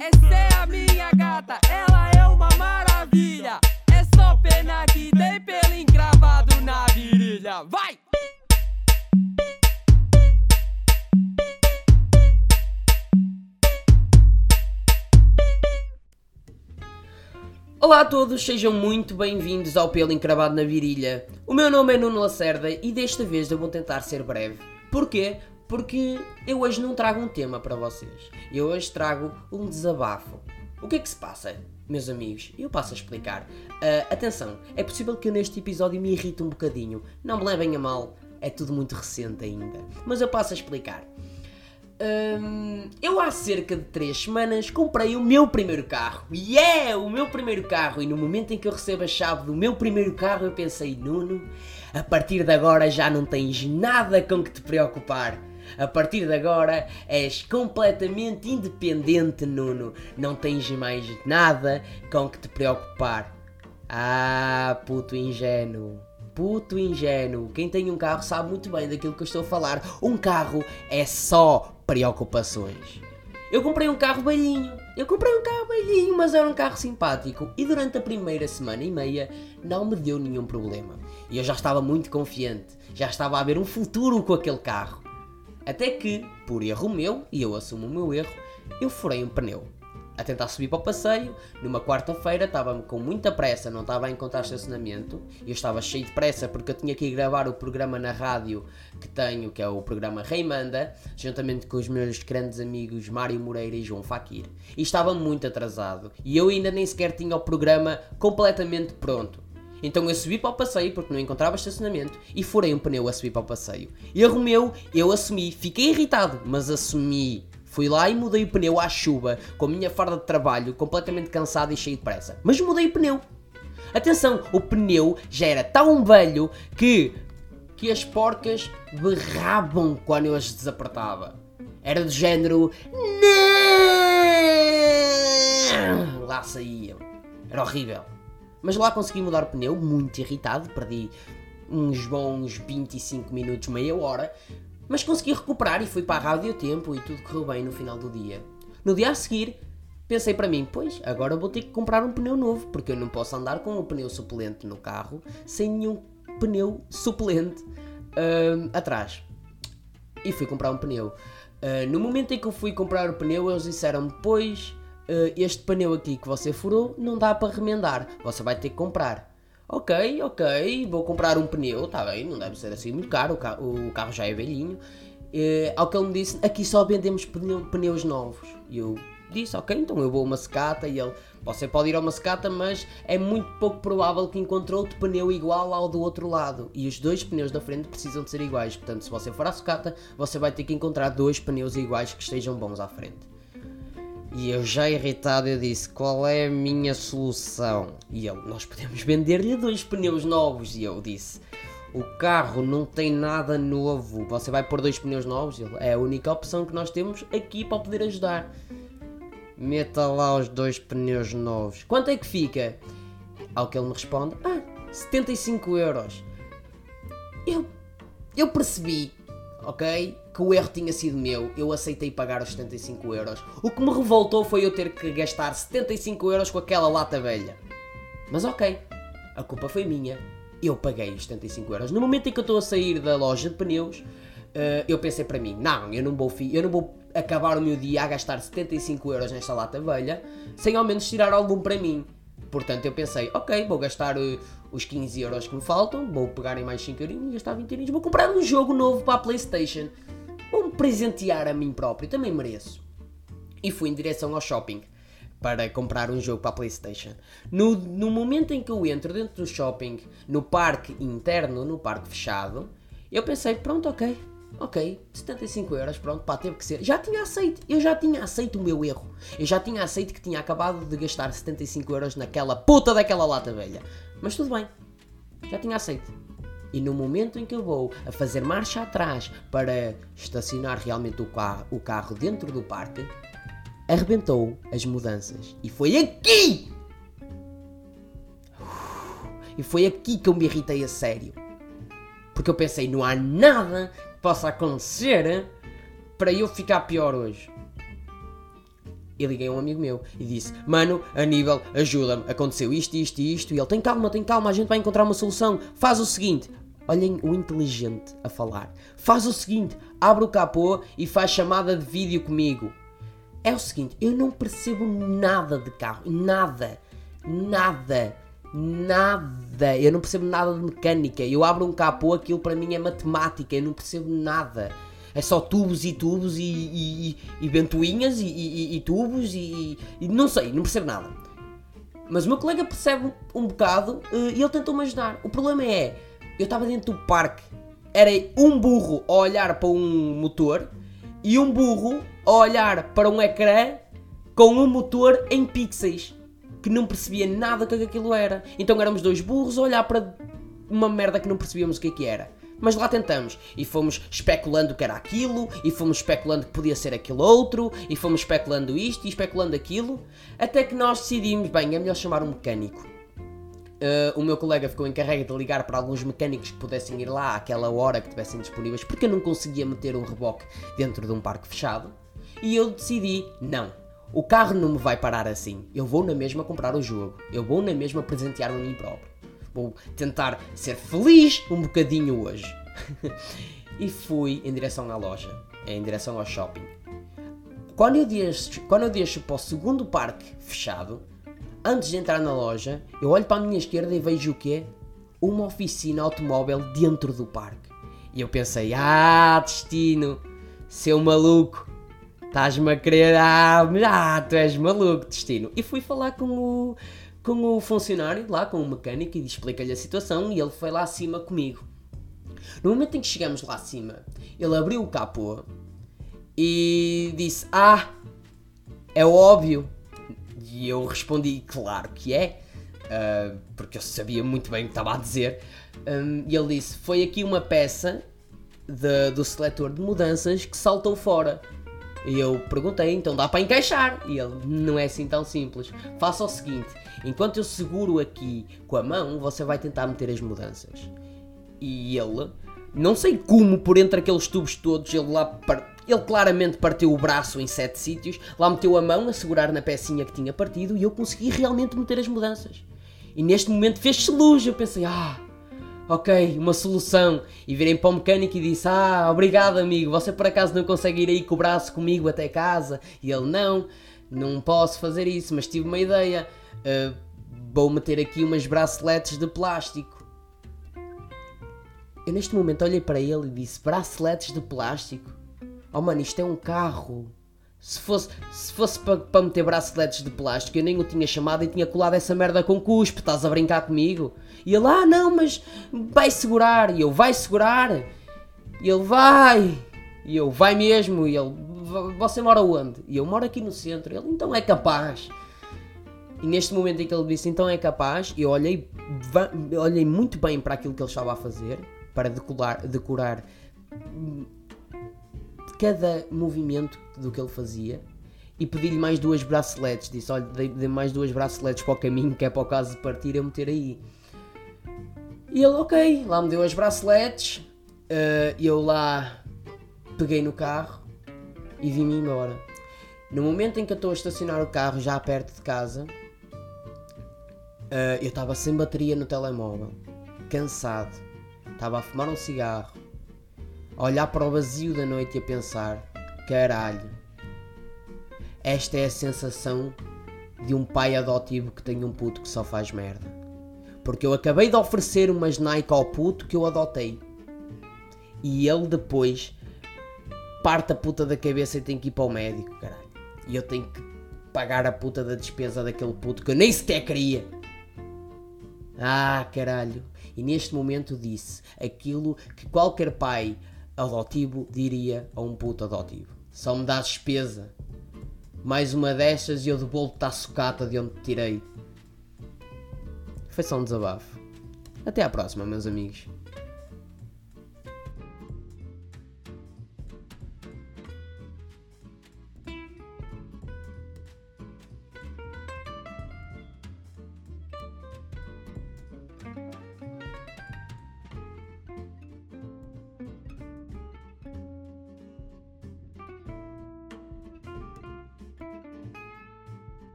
Essa é a minha gata, ela é uma maravilha. É só pena que tem pelo encravado na virilha. Vai! Olá a todos, sejam muito bem-vindos ao Pelo Encravado na Virilha. O meu nome é Nuno Lacerda e desta vez eu vou tentar ser breve. Porquê? Porque eu hoje não trago um tema para vocês. Eu hoje trago um desabafo. O que é que se passa, meus amigos? Eu passo a explicar. Ah, atenção, é possível que neste episódio me irrite um bocadinho. Não me levem a mal, é tudo muito recente ainda. Mas eu passo a explicar. Hum, eu há cerca de 3 semanas comprei o meu primeiro carro. E é o meu primeiro carro. E no momento em que eu recebo a chave do meu primeiro carro, eu pensei, Nuno, a partir de agora já não tens nada com que te preocupar. A partir de agora és completamente independente, Nuno. Não tens mais nada com que te preocupar. Ah, puto ingênuo. Puto ingênuo. Quem tem um carro sabe muito bem daquilo que eu estou a falar. Um carro é só preocupações. Eu comprei um carro velhinho. Eu comprei um carro velhinho, mas era um carro simpático. E durante a primeira semana e meia não me deu nenhum problema. E eu já estava muito confiante. Já estava a ver um futuro com aquele carro. Até que, por erro meu, e eu assumo o meu erro, eu furei um pneu. A tentar subir para o passeio, numa quarta-feira estava-me com muita pressa, não estava a encontrar estacionamento. Eu estava cheio de pressa porque eu tinha que ir gravar o programa na rádio que tenho, que é o programa Reimanda, juntamente com os meus grandes amigos Mário Moreira e João Faquir. E estava muito atrasado. E eu ainda nem sequer tinha o programa completamente pronto. Então eu subi para o passeio porque não encontrava estacionamento e furei um pneu a subir para o passeio. Erro meu, eu assumi. Fiquei irritado, mas assumi. Fui lá e mudei o pneu à chuva, com a minha farda de trabalho, completamente cansado e cheio de pressa. Mas mudei o pneu. Atenção, o pneu já era tão velho que, que as porcas berravam quando eu as desapertava. Era do género. Não! Lá saíam. Era horrível. Mas lá consegui mudar o pneu, muito irritado, perdi uns bons 25 minutos, meia hora, mas consegui recuperar e fui para a rádio a tempo e tudo correu bem no final do dia. No dia a seguir, pensei para mim, pois, agora vou ter que comprar um pneu novo, porque eu não posso andar com um pneu suplente no carro sem nenhum pneu suplente hum, atrás. E fui comprar um pneu. Uh, no momento em que eu fui comprar o pneu, eles disseram pois, uh, este pneu aqui que você furou não dá para remendar, você vai ter que comprar. Ok, ok, vou comprar um pneu, está bem, não deve ser assim muito caro, o carro, o carro já é velhinho. Uh, ao que ele me disse, aqui só vendemos pneu, pneus novos. E eu disse, ok, então eu vou a uma secata e ele, você pode ir a uma secata, mas é muito pouco provável que encontre outro pneu igual ao do outro lado. E os dois pneus da frente precisam de ser iguais. Portanto, se você for à secata, você vai ter que encontrar dois pneus iguais que estejam bons à frente. E eu já irritado eu disse, qual é a minha solução? E ele, nós podemos vender-lhe dois pneus novos. E eu disse, o carro não tem nada novo, você vai pôr dois pneus novos? Ele, é a única opção que nós temos aqui para poder ajudar. Meta lá os dois pneus novos. Quanto é que fica? Ao que ele me responde, ah, 75 euros. Eu, eu percebi, ok? Que o erro tinha sido meu. Eu aceitei pagar os 75 euros. O que me revoltou foi eu ter que gastar 75 euros com aquela lata velha. Mas ok, a culpa foi minha. Eu paguei os 75 euros. No momento em que eu estou a sair da loja de pneus, uh, eu pensei para mim, não, eu não vou, eu não vou acabar o meu dia a gastar 75 euros nesta lata velha, sem ao menos tirar algum para mim. Portanto, eu pensei, ok, vou gastar uh, os 15 euros que me faltam, vou pegar em mais 5 euros e gastar 20 euros, vou comprar um jogo novo para a Playstation. Vou-me presentear a mim próprio, também mereço. E fui em direção ao shopping para comprar um jogo para a Playstation. No, no momento em que eu entro dentro do shopping, no parque interno, no parque fechado, eu pensei, pronto, ok, ok, 75 euros, pronto, pá, teve que ser. Já tinha aceito, eu já tinha aceito o meu erro. Eu já tinha aceito que tinha acabado de gastar 75 euros naquela puta daquela lata velha. Mas tudo bem, já tinha aceito. E no momento em que eu vou a fazer marcha atrás para estacionar realmente o carro, o carro dentro do parque, arrebentou as mudanças. E foi aqui! E foi aqui que eu me irritei a sério. Porque eu pensei, não há nada possa acontecer para eu ficar pior hoje. E liguei a um amigo meu e disse: Mano, Aníbal, ajuda-me. Aconteceu isto, isto e isto. E ele: Tem calma, tem calma, a gente vai encontrar uma solução. Faz o seguinte. Olhem o inteligente a falar. Faz o seguinte: abre o capô e faz chamada de vídeo comigo. É o seguinte: eu não percebo nada de carro. Nada. Nada. Nada. Eu não percebo nada de mecânica. Eu abro um capô, aquilo para mim é matemática. Eu não percebo nada. É só tubos e tubos e, e, e, e ventoinhas e, tubos e, e não sei, não percebo nada. Mas o meu colega percebe um bocado eh, e ele tentou-me ajudar. O problema é, eu estava dentro do parque, era um burro a olhar para um motor e um burro a olhar para um ecrã com um motor em pixels, que não percebia nada do que aquilo era. Então éramos dois burros a olhar para uma merda que não percebíamos o que é que era. Mas lá tentamos e fomos especulando que era aquilo, e fomos especulando que podia ser aquilo outro, e fomos especulando isto e especulando aquilo, até que nós decidimos, bem, é melhor chamar um mecânico. Uh, o meu colega ficou encarregue de ligar para alguns mecânicos que pudessem ir lá àquela hora que estivessem disponíveis, porque eu não conseguia meter um reboque dentro de um parque fechado. E eu decidi, não, o carro não me vai parar assim. Eu vou na mesma comprar o jogo. Eu vou na mesma presentear-me a mim próprio. Vou tentar ser feliz um bocadinho hoje. e fui em direção à loja, em direção ao shopping. Quando eu deixo, quando eu deixo para o segundo parque fechado, antes de entrar na loja, eu olho para a minha esquerda e vejo o quê? Uma oficina automóvel dentro do parque. E eu pensei, ah, destino, seu maluco, estás-me a querer, ah, ah, tu és maluco, destino. E fui falar com o, com o funcionário lá, com o mecânico, e expliquei-lhe a situação e ele foi lá acima comigo. No momento em que chegamos lá acima, ele abriu o capô e disse: Ah, é óbvio. E eu respondi: Claro que é, ah, porque eu sabia muito bem o que estava a dizer. Um, e ele disse: Foi aqui uma peça de- do seletor de mudanças que saltou fora. E eu perguntei, então dá para encaixar? E ele, não é assim tão simples. Faça o seguinte: enquanto eu seguro aqui com a mão, você vai tentar meter as mudanças. E ele, não sei como, por entre aqueles tubos todos, ele lá. par- Ele claramente partiu o braço em sete sítios, lá meteu a mão a segurar na pecinha que tinha partido e eu consegui realmente meter as mudanças. E neste momento fez-se luz. Eu pensei, ah, ok, uma solução. E virei para o mecânico e disse: Ah, obrigado, amigo. Você por acaso não consegue ir aí com o braço comigo até casa? E ele: Não, não posso fazer isso, mas tive uma ideia. Ah, vou meter aqui umas braceletes de plástico. Eu neste momento olhei para ele e disse: Braceletes de plástico? Oh mano, isto é um carro. Se fosse, se fosse para pa meter braceletes de plástico, eu nem o tinha chamado e tinha colado essa merda com cuspe. Estás a brincar comigo? E ele, ah, não, mas vai segurar. E eu, vai segurar? E ele, vai. E eu, vai mesmo. E ele, "V- você mora onde? E eu, moro aqui no centro. Ele, então é capaz. E neste momento em que ele disse, então é capaz, eu olhei, olhei muito bem para aquilo que ele estava a fazer, para decorar, decorar cada movimento do que ele fazia e pedi-lhe mais duas braceletes. Disse: Olha, dei mais duas braceletes para o caminho, que é para o caso de partir eu meter aí. E ele, ok, lá me deu as braceletes. eh, eu lá peguei no carro e vim-me embora. No momento em que eu estou a estacionar o carro já perto de casa, eh, eu estava sem bateria no telemóvel, cansado, estava a fumar um cigarro, a olhar para o vazio da noite e a pensar: caralho, esta é a sensação de um pai adotivo que tem um puto que só faz merda. Porque eu acabei de oferecer umas Nike ao puto que eu adotei. E ele depois parte a puta da cabeça e tem que ir para o médico, caralho. E eu tenho que pagar a puta da despesa daquele puto que eu nem sequer queria. Ah, caralho. E neste momento disse aquilo que qualquer pai adotivo diria a um puto adotivo. Só me dá despesa. Mais uma destas e eu devolvo-te à sucata de onde te tirei. Foi só um desabafo. Até à próxima, meus amigos.